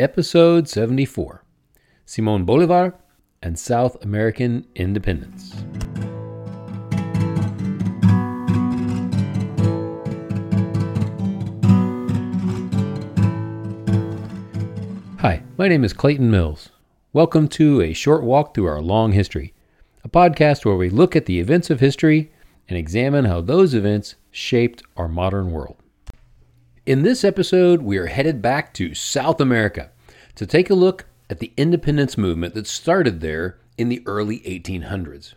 Episode 74 Simon Bolivar and South American Independence. Hi, my name is Clayton Mills. Welcome to a short walk through our long history, a podcast where we look at the events of history and examine how those events shaped our modern world. In this episode, we are headed back to South America to take a look at the independence movement that started there in the early 1800s.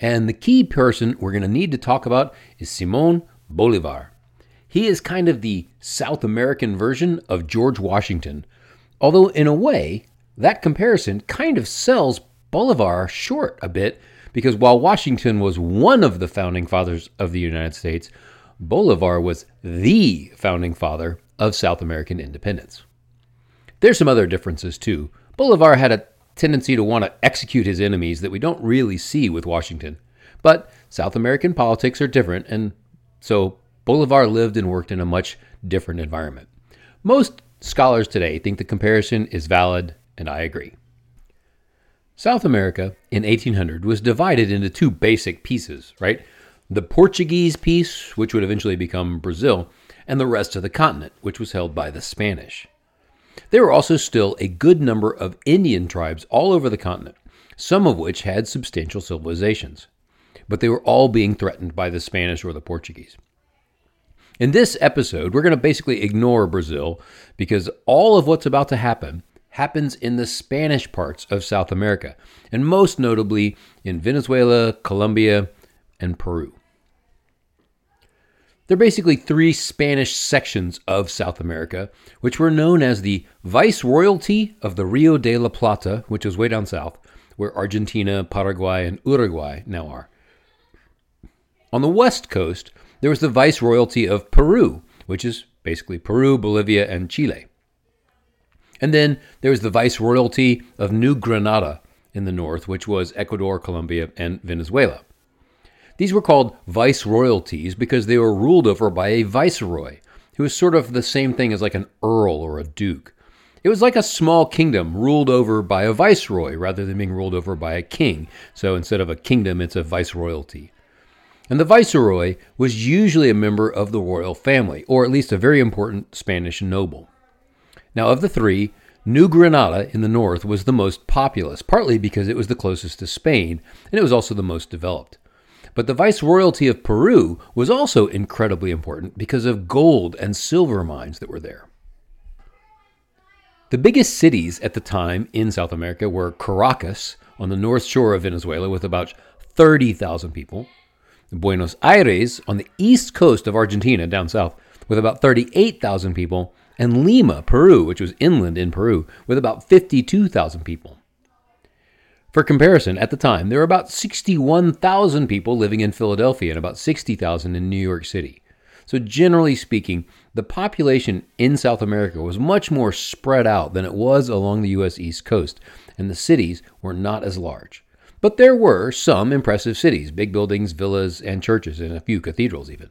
And the key person we're going to need to talk about is Simon Bolivar. He is kind of the South American version of George Washington, although, in a way, that comparison kind of sells Bolivar short a bit because while Washington was one of the founding fathers of the United States, Bolivar was the founding father of South American independence. There's some other differences too. Bolivar had a tendency to want to execute his enemies that we don't really see with Washington. But South American politics are different, and so Bolivar lived and worked in a much different environment. Most scholars today think the comparison is valid, and I agree. South America in 1800 was divided into two basic pieces, right? The Portuguese piece, which would eventually become Brazil, and the rest of the continent, which was held by the Spanish. There were also still a good number of Indian tribes all over the continent, some of which had substantial civilizations, but they were all being threatened by the Spanish or the Portuguese. In this episode, we're going to basically ignore Brazil because all of what's about to happen happens in the Spanish parts of South America, and most notably in Venezuela, Colombia, and Peru. There are basically three Spanish sections of South America, which were known as the Viceroyalty of the Rio de la Plata, which is way down south, where Argentina, Paraguay, and Uruguay now are. On the west coast, there was the Viceroyalty of Peru, which is basically Peru, Bolivia, and Chile. And then there was the Viceroyalty of New Granada in the north, which was Ecuador, Colombia, and Venezuela. These were called viceroyalties because they were ruled over by a viceroy, who was sort of the same thing as like an earl or a duke. It was like a small kingdom ruled over by a viceroy rather than being ruled over by a king. So instead of a kingdom, it's a viceroyalty. And the viceroy was usually a member of the royal family, or at least a very important Spanish noble. Now, of the three, New Granada in the north was the most populous, partly because it was the closest to Spain, and it was also the most developed. But the viceroyalty of Peru was also incredibly important because of gold and silver mines that were there. The biggest cities at the time in South America were Caracas on the north shore of Venezuela with about 30,000 people, Buenos Aires on the east coast of Argentina down south with about 38,000 people, and Lima, Peru, which was inland in Peru, with about 52,000 people. For comparison, at the time, there were about 61,000 people living in Philadelphia and about 60,000 in New York City. So, generally speaking, the population in South America was much more spread out than it was along the U.S. East Coast, and the cities were not as large. But there were some impressive cities, big buildings, villas, and churches, and a few cathedrals even.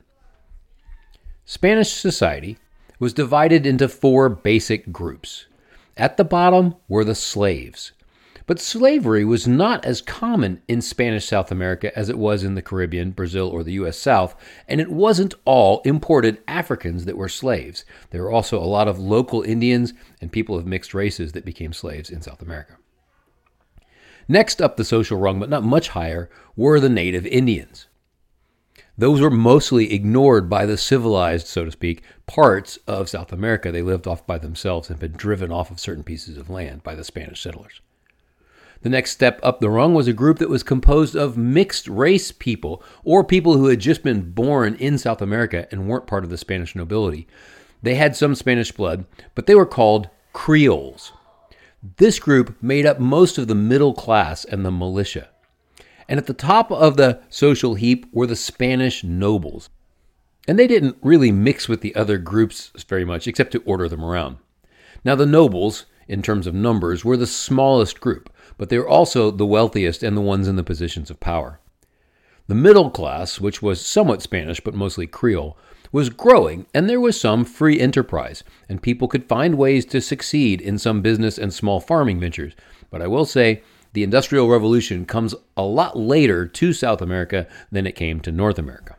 Spanish society was divided into four basic groups. At the bottom were the slaves. But slavery was not as common in Spanish South America as it was in the Caribbean, Brazil, or the U.S. South, and it wasn't all imported Africans that were slaves. There were also a lot of local Indians and people of mixed races that became slaves in South America. Next up the social rung, but not much higher, were the native Indians. Those were mostly ignored by the civilized, so to speak, parts of South America. They lived off by themselves and been driven off of certain pieces of land by the Spanish settlers. The next step up the rung was a group that was composed of mixed race people, or people who had just been born in South America and weren't part of the Spanish nobility. They had some Spanish blood, but they were called Creoles. This group made up most of the middle class and the militia. And at the top of the social heap were the Spanish nobles. And they didn't really mix with the other groups very much, except to order them around. Now, the nobles, in terms of numbers, were the smallest group but they were also the wealthiest and the ones in the positions of power. The middle class, which was somewhat Spanish but mostly Creole, was growing and there was some free enterprise, and people could find ways to succeed in some business and small farming ventures. But I will say, the Industrial Revolution comes a lot later to South America than it came to North America.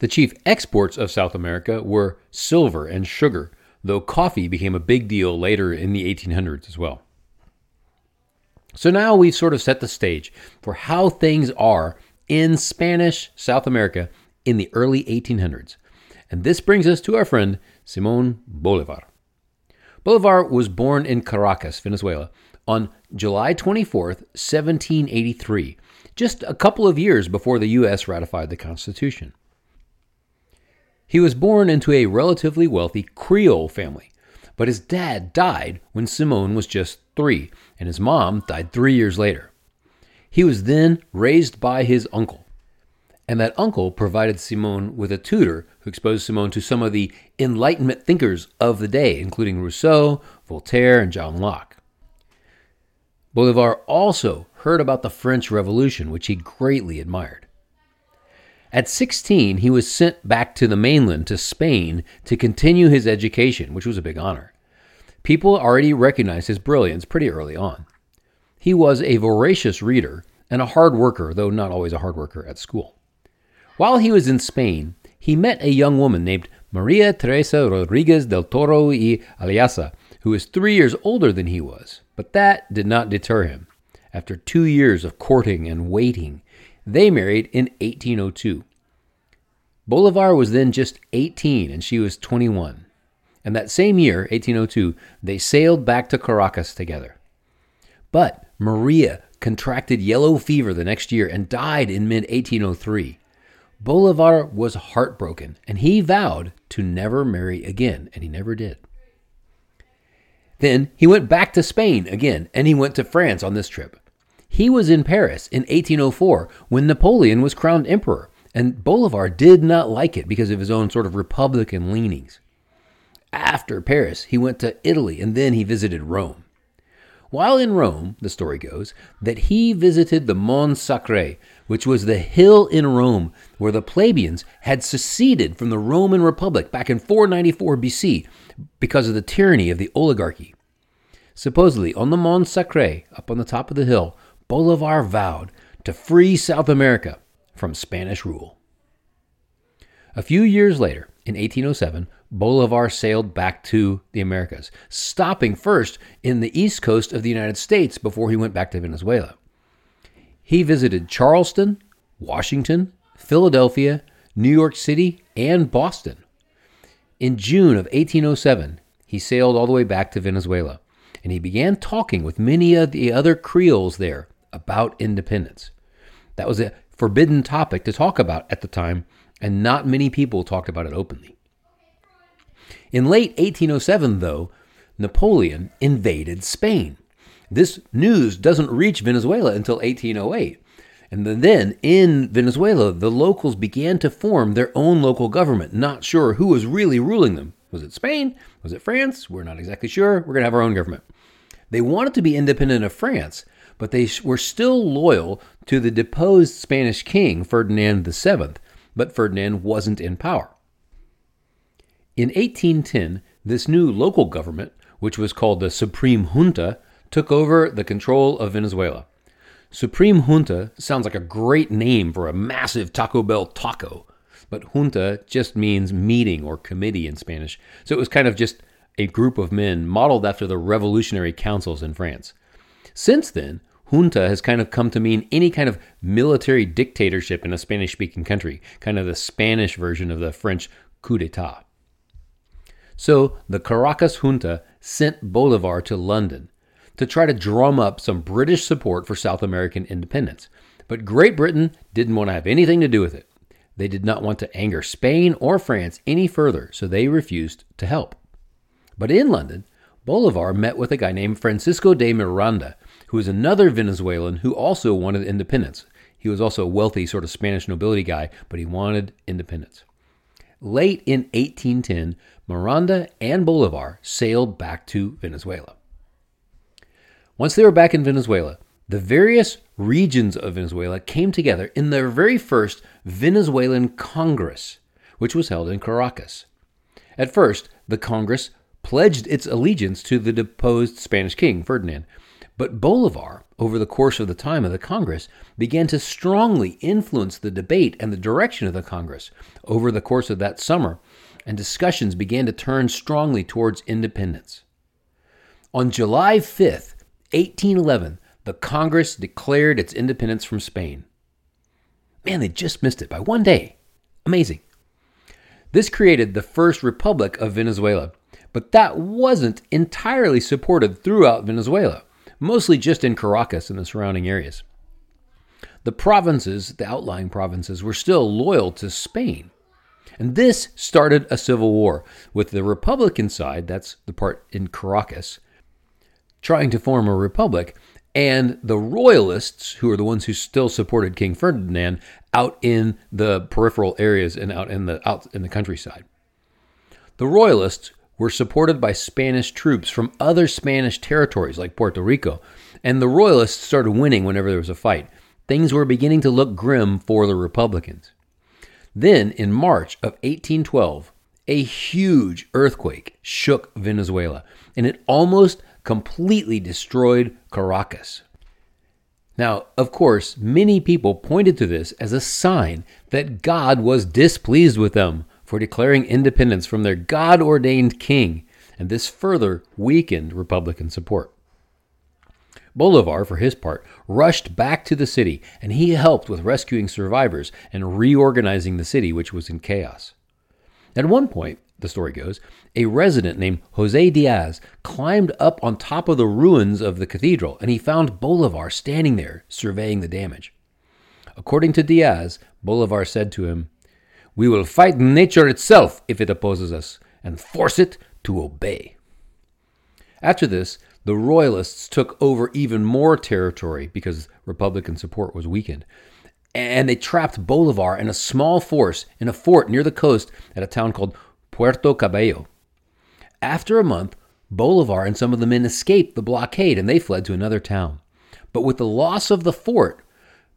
The chief exports of South America were silver and sugar, though coffee became a big deal later in the 1800s as well. So now we've sort of set the stage for how things are in Spanish South America in the early 1800s. And this brings us to our friend Simon Bolivar. Bolivar was born in Caracas, Venezuela, on July 24, 1783, just a couple of years before the U.S. ratified the Constitution. He was born into a relatively wealthy Creole family, but his dad died when Simon was just three, and his mom died three years later. He was then raised by his uncle, and that uncle provided Simon with a tutor who exposed Simon to some of the Enlightenment thinkers of the day, including Rousseau, Voltaire, and John Locke. Bolivar also heard about the French Revolution, which he greatly admired. At 16, he was sent back to the mainland, to Spain, to continue his education, which was a big honor. People already recognized his brilliance pretty early on. He was a voracious reader and a hard worker, though not always a hard worker at school. While he was in Spain, he met a young woman named Maria Teresa Rodriguez del Toro y Alaysa, who was three years older than he was. But that did not deter him. After two years of courting and waiting, they married in 1802. Bolivar was then just 18 and she was 21. And that same year, 1802, they sailed back to Caracas together. But Maria contracted yellow fever the next year and died in mid 1803. Bolivar was heartbroken and he vowed to never marry again, and he never did. Then he went back to Spain again, and he went to France on this trip. He was in Paris in 1804 when Napoleon was crowned emperor, and Bolivar did not like it because of his own sort of republican leanings. After Paris, he went to Italy and then he visited Rome. While in Rome, the story goes, that he visited the Mons Sacer, which was the hill in Rome where the plebeians had seceded from the Roman Republic back in 494 BC because of the tyranny of the oligarchy. Supposedly, on the Mons Sacer, up on the top of the hill, Bolivar vowed to free South America from Spanish rule. A few years later, in 1807, Bolivar sailed back to the Americas, stopping first in the east coast of the United States before he went back to Venezuela. He visited Charleston, Washington, Philadelphia, New York City, and Boston. In June of 1807, he sailed all the way back to Venezuela, and he began talking with many of the other Creoles there about independence. That was a forbidden topic to talk about at the time, and not many people talked about it openly. In late 1807, though, Napoleon invaded Spain. This news doesn't reach Venezuela until 1808. And then in Venezuela, the locals began to form their own local government, not sure who was really ruling them. Was it Spain? Was it France? We're not exactly sure. We're going to have our own government. They wanted to be independent of France, but they were still loyal to the deposed Spanish king, Ferdinand VII, but Ferdinand wasn't in power. In 1810, this new local government, which was called the Supreme Junta, took over the control of Venezuela. Supreme Junta sounds like a great name for a massive Taco Bell taco, but junta just means meeting or committee in Spanish. So it was kind of just a group of men modeled after the revolutionary councils in France. Since then, junta has kind of come to mean any kind of military dictatorship in a Spanish speaking country, kind of the Spanish version of the French coup d'etat. So the Caracas junta sent Bolivar to London to try to drum up some British support for South American independence. But Great Britain didn't want to have anything to do with it. They did not want to anger Spain or France any further, so they refused to help. But in London, Bolivar met with a guy named Francisco de Miranda, who was another Venezuelan who also wanted independence. He was also a wealthy, sort of Spanish nobility guy, but he wanted independence. Late in 1810, Miranda and Bolivar sailed back to Venezuela. Once they were back in Venezuela, the various regions of Venezuela came together in their very first Venezuelan Congress, which was held in Caracas. At first, the Congress pledged its allegiance to the deposed Spanish king, Ferdinand, but Bolivar, over the course of the time of the Congress, began to strongly influence the debate and the direction of the Congress over the course of that summer, and discussions began to turn strongly towards independence. On July 5th, 1811, the Congress declared its independence from Spain. Man, they just missed it by one day. Amazing. This created the first republic of Venezuela, but that wasn't entirely supported throughout Venezuela, mostly just in Caracas and the surrounding areas. The provinces, the outlying provinces, were still loyal to Spain. And this started a civil war with the Republican side, that's the part in Caracas, trying to form a republic, and the royalists, who are the ones who still supported King Ferdinand, out in the peripheral areas and out in the out in the countryside. The royalists were supported by Spanish troops from other Spanish territories like Puerto Rico, and the royalists started winning whenever there was a fight. Things were beginning to look grim for the Republicans. Then, in March of 1812, a huge earthquake shook Venezuela, and it almost completely destroyed Caracas. Now, of course, many people pointed to this as a sign that God was displeased with them for declaring independence from their God ordained king, and this further weakened Republican support. Bolivar, for his part, rushed back to the city and he helped with rescuing survivors and reorganizing the city, which was in chaos. At one point, the story goes, a resident named Jose Diaz climbed up on top of the ruins of the cathedral and he found Bolivar standing there surveying the damage. According to Diaz, Bolivar said to him, We will fight nature itself if it opposes us and force it to obey. After this, the Royalists took over even more territory because Republican support was weakened. And they trapped Bolivar and a small force in a fort near the coast at a town called Puerto Cabello. After a month, Bolivar and some of the men escaped the blockade and they fled to another town. But with the loss of the fort,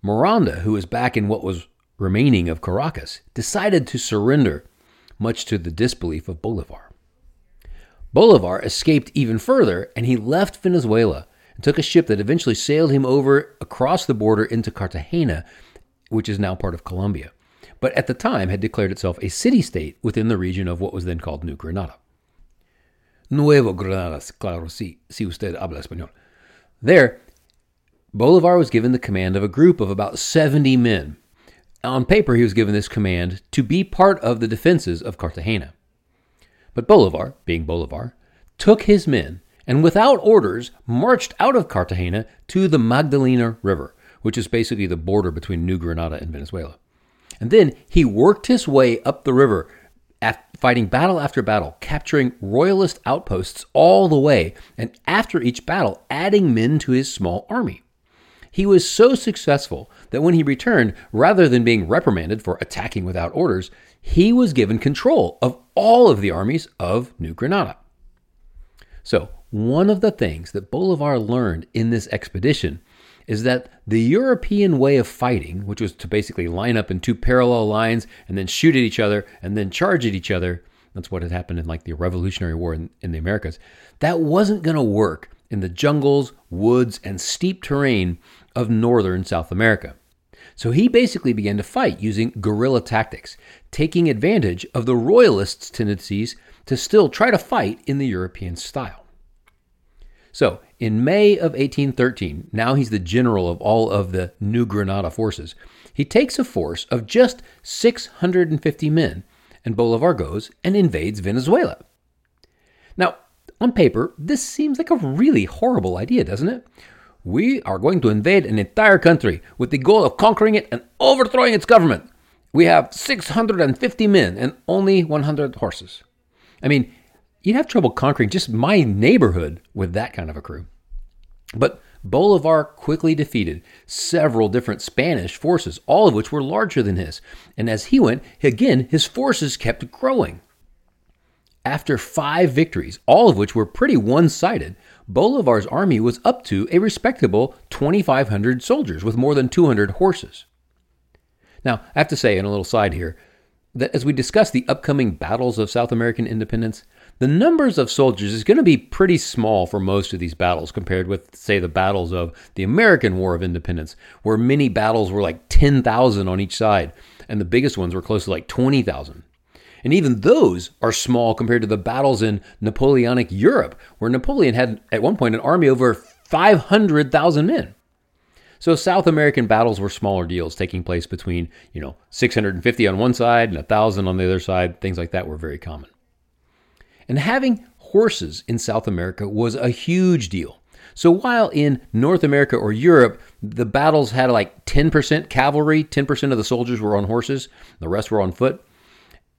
Miranda, who was back in what was remaining of Caracas, decided to surrender, much to the disbelief of Bolivar. Bolivar escaped even further and he left Venezuela and took a ship that eventually sailed him over across the border into Cartagena, which is now part of Colombia but at the time had declared itself a city state within the region of what was then called New Granada. Nuevo Granada, claro, si, si usted habla español. There, Bolivar was given the command of a group of about 70 men. On paper, he was given this command to be part of the defenses of Cartagena. But Bolivar, being Bolivar, took his men and without orders marched out of Cartagena to the Magdalena River, which is basically the border between New Granada and Venezuela. And then he worked his way up the river, fighting battle after battle, capturing royalist outposts all the way, and after each battle, adding men to his small army. He was so successful that when he returned, rather than being reprimanded for attacking without orders, he was given control of all of the armies of New Granada. So, one of the things that Bolivar learned in this expedition is that the European way of fighting, which was to basically line up in two parallel lines and then shoot at each other and then charge at each other, that's what had happened in like the Revolutionary War in, in the Americas, that wasn't going to work in the jungles, woods, and steep terrain of northern South America. So he basically began to fight using guerrilla tactics, taking advantage of the royalists' tendencies to still try to fight in the European style. So in May of 1813, now he's the general of all of the New Granada forces, he takes a force of just 650 men, and Bolivar goes and invades Venezuela. Now, on paper, this seems like a really horrible idea, doesn't it? We are going to invade an entire country with the goal of conquering it and overthrowing its government. We have 650 men and only 100 horses. I mean, you'd have trouble conquering just my neighborhood with that kind of a crew. But Bolivar quickly defeated several different Spanish forces, all of which were larger than his. And as he went, again, his forces kept growing. After five victories, all of which were pretty one sided, Bolivar's army was up to a respectable 2,500 soldiers with more than 200 horses. Now, I have to say, in a little side here, that as we discuss the upcoming battles of South American independence, the numbers of soldiers is going to be pretty small for most of these battles compared with, say, the battles of the American War of Independence, where many battles were like 10,000 on each side, and the biggest ones were close to like 20,000. And even those are small compared to the battles in Napoleonic Europe, where Napoleon had at one point an army over 500,000 men. So South American battles were smaller deals taking place between, you know, 650 on one side and 1,000 on the other side. Things like that were very common. And having horses in South America was a huge deal. So while in North America or Europe, the battles had like 10% cavalry, 10% of the soldiers were on horses, the rest were on foot.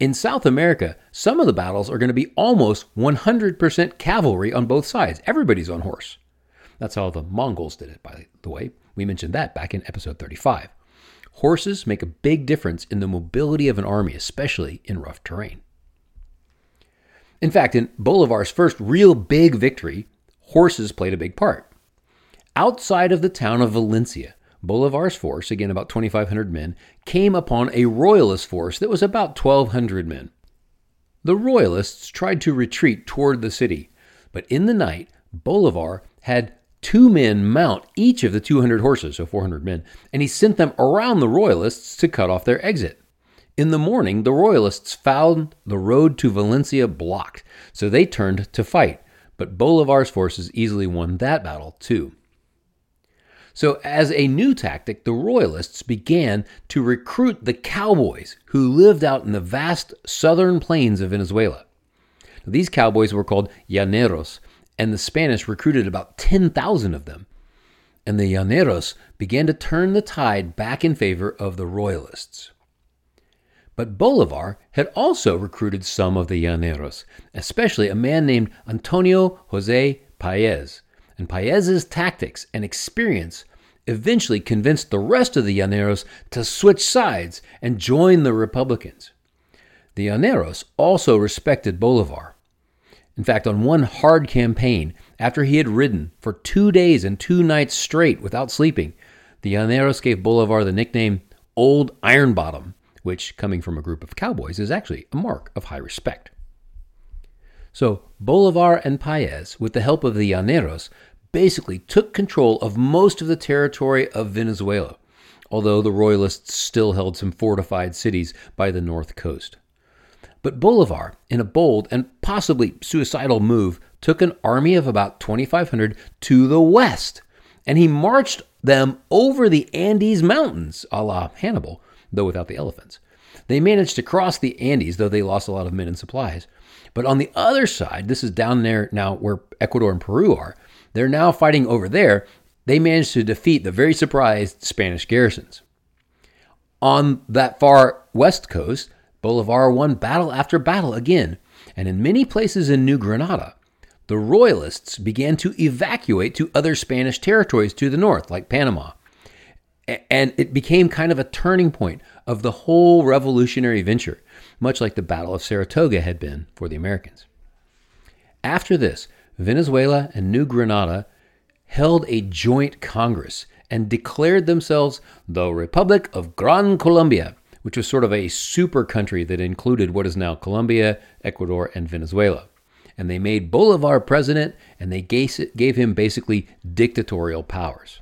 In South America, some of the battles are going to be almost 100% cavalry on both sides. Everybody's on horse. That's how the Mongols did it, by the way. We mentioned that back in episode 35. Horses make a big difference in the mobility of an army, especially in rough terrain. In fact, in Bolivar's first real big victory, horses played a big part. Outside of the town of Valencia, Bolivar's force, again about 2,500 men, came upon a royalist force that was about 1,200 men. The royalists tried to retreat toward the city, but in the night, Bolivar had two men mount each of the 200 horses, so 400 men, and he sent them around the royalists to cut off their exit. In the morning, the royalists found the road to Valencia blocked, so they turned to fight, but Bolivar's forces easily won that battle too. So, as a new tactic, the Royalists began to recruit the cowboys who lived out in the vast southern plains of Venezuela. These cowboys were called llaneros, and the Spanish recruited about 10,000 of them. And the llaneros began to turn the tide back in favor of the Royalists. But Bolivar had also recruited some of the llaneros, especially a man named Antonio Jose Paez. And Paez's tactics and experience eventually convinced the rest of the llaneros to switch sides and join the Republicans. The llaneros also respected Bolivar. In fact, on one hard campaign, after he had ridden for two days and two nights straight without sleeping, the llaneros gave Bolivar the nickname Old Iron Bottom, which, coming from a group of cowboys, is actually a mark of high respect. So Bolivar and Paez, with the help of the Llaneros, basically took control of most of the territory of Venezuela, although the Royalists still held some fortified cities by the north coast. But Bolivar, in a bold and possibly suicidal move, took an army of about 2,500 to the west, and he marched them over the Andes Mountains, a la Hannibal, though without the elephants. They managed to cross the Andes, though they lost a lot of men and supplies. But on the other side, this is down there now where Ecuador and Peru are, they're now fighting over there. They managed to defeat the very surprised Spanish garrisons. On that far west coast, Bolivar won battle after battle again, and in many places in New Granada, the Royalists began to evacuate to other Spanish territories to the north, like Panama. And it became kind of a turning point of the whole revolutionary venture, much like the Battle of Saratoga had been for the Americans. After this, Venezuela and New Granada held a joint congress and declared themselves the Republic of Gran Colombia, which was sort of a super country that included what is now Colombia, Ecuador, and Venezuela. And they made Bolivar president and they gave him basically dictatorial powers.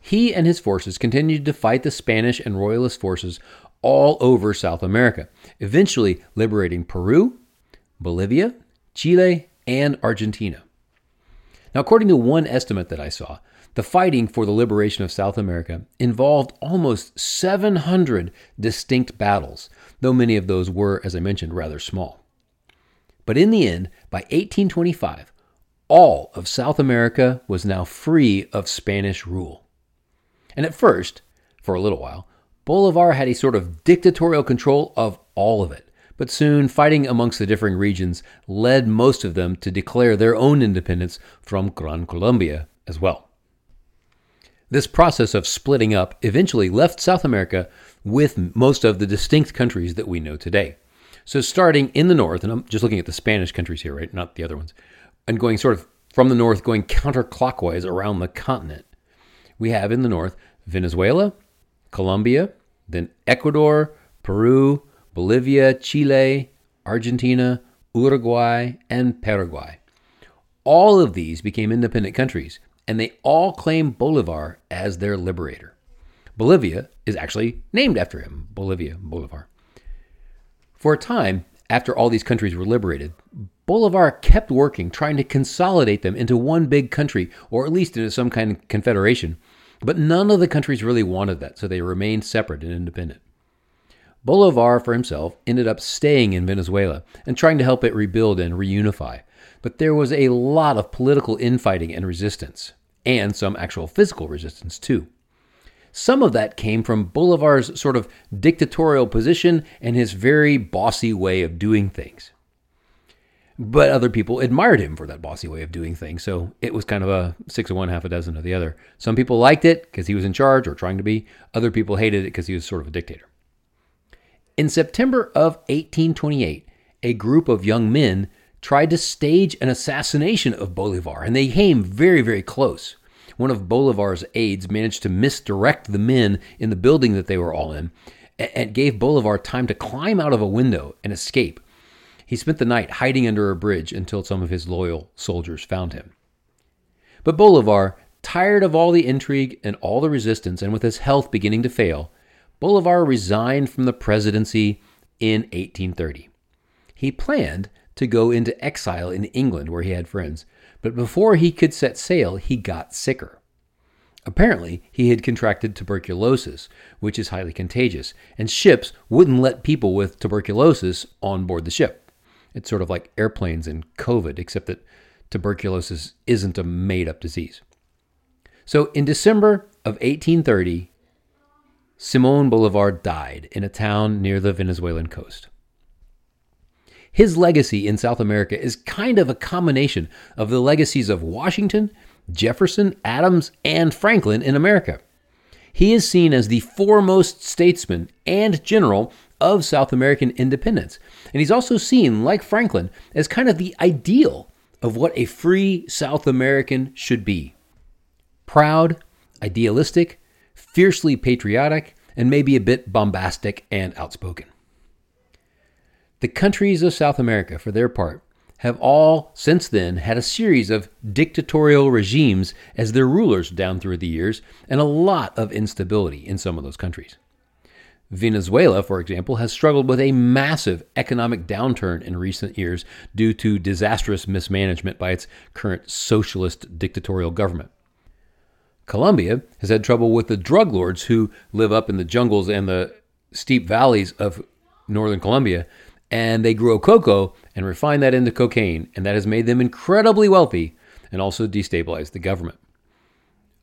He and his forces continued to fight the Spanish and Royalist forces all over South America, eventually liberating Peru, Bolivia, Chile, and Argentina. Now, according to one estimate that I saw, the fighting for the liberation of South America involved almost 700 distinct battles, though many of those were, as I mentioned, rather small. But in the end, by 1825, all of South America was now free of Spanish rule. And at first, for a little while, Bolivar had a sort of dictatorial control of all of it. But soon, fighting amongst the differing regions led most of them to declare their own independence from Gran Colombia as well. This process of splitting up eventually left South America with most of the distinct countries that we know today. So, starting in the north, and I'm just looking at the Spanish countries here, right? Not the other ones, and going sort of from the north, going counterclockwise around the continent, we have in the north Venezuela, Colombia, then Ecuador, Peru, Bolivia, Chile, Argentina, Uruguay, and Paraguay. All of these became independent countries, and they all claim Bolivar as their liberator. Bolivia is actually named after him, Bolivia, Bolivar. For a time, after all these countries were liberated, Bolivar kept working, trying to consolidate them into one big country, or at least into some kind of confederation. But none of the countries really wanted that, so they remained separate and independent. Bolivar, for himself, ended up staying in Venezuela and trying to help it rebuild and reunify. But there was a lot of political infighting and resistance, and some actual physical resistance, too. Some of that came from Bolivar's sort of dictatorial position and his very bossy way of doing things. But other people admired him for that bossy way of doing things, so it was kind of a six of one, half a dozen of the other. Some people liked it because he was in charge or trying to be, other people hated it because he was sort of a dictator. In September of 1828, a group of young men tried to stage an assassination of Bolivar, and they came very, very close one of Bolivar's aides managed to misdirect the men in the building that they were all in and gave Bolivar time to climb out of a window and escape. He spent the night hiding under a bridge until some of his loyal soldiers found him. But Bolivar, tired of all the intrigue and all the resistance, and with his health beginning to fail, Bolivar resigned from the presidency in 1830. He planned to go into exile in England where he had friends, but before he could set sail, he got sicker. Apparently, he had contracted tuberculosis, which is highly contagious, and ships wouldn't let people with tuberculosis on board the ship. It's sort of like airplanes and COVID, except that tuberculosis isn't a made up disease. So, in December of 1830, Simon Bolivar died in a town near the Venezuelan coast. His legacy in South America is kind of a combination of the legacies of Washington, Jefferson, Adams, and Franklin in America. He is seen as the foremost statesman and general of South American independence. And he's also seen, like Franklin, as kind of the ideal of what a free South American should be proud, idealistic, fiercely patriotic, and maybe a bit bombastic and outspoken. The countries of South America, for their part, have all since then had a series of dictatorial regimes as their rulers down through the years, and a lot of instability in some of those countries. Venezuela, for example, has struggled with a massive economic downturn in recent years due to disastrous mismanagement by its current socialist dictatorial government. Colombia has had trouble with the drug lords who live up in the jungles and the steep valleys of northern Colombia and they grow cocoa and refine that into cocaine, and that has made them incredibly wealthy and also destabilized the government.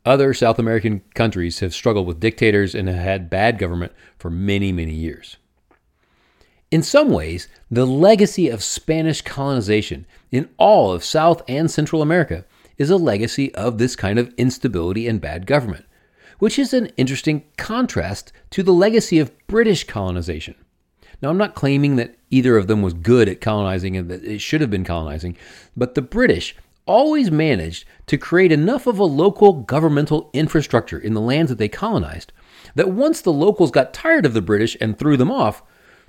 Other South American countries have struggled with dictators and have had bad government for many, many years. In some ways, the legacy of Spanish colonization in all of South and Central America is a legacy of this kind of instability and bad government, which is an interesting contrast to the legacy of British colonization. Now, I'm not claiming that either of them was good at colonizing and that it should have been colonizing, but the British always managed to create enough of a local governmental infrastructure in the lands that they colonized that once the locals got tired of the British and threw them off,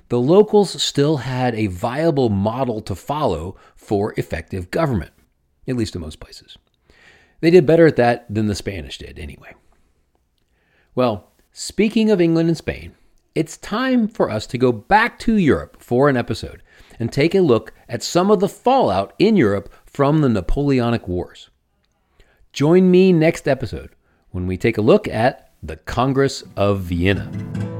the locals still had a viable model to follow for effective government, at least in most places. They did better at that than the Spanish did, anyway. Well, speaking of England and Spain, it's time for us to go back to Europe for an episode and take a look at some of the fallout in Europe from the Napoleonic Wars. Join me next episode when we take a look at the Congress of Vienna.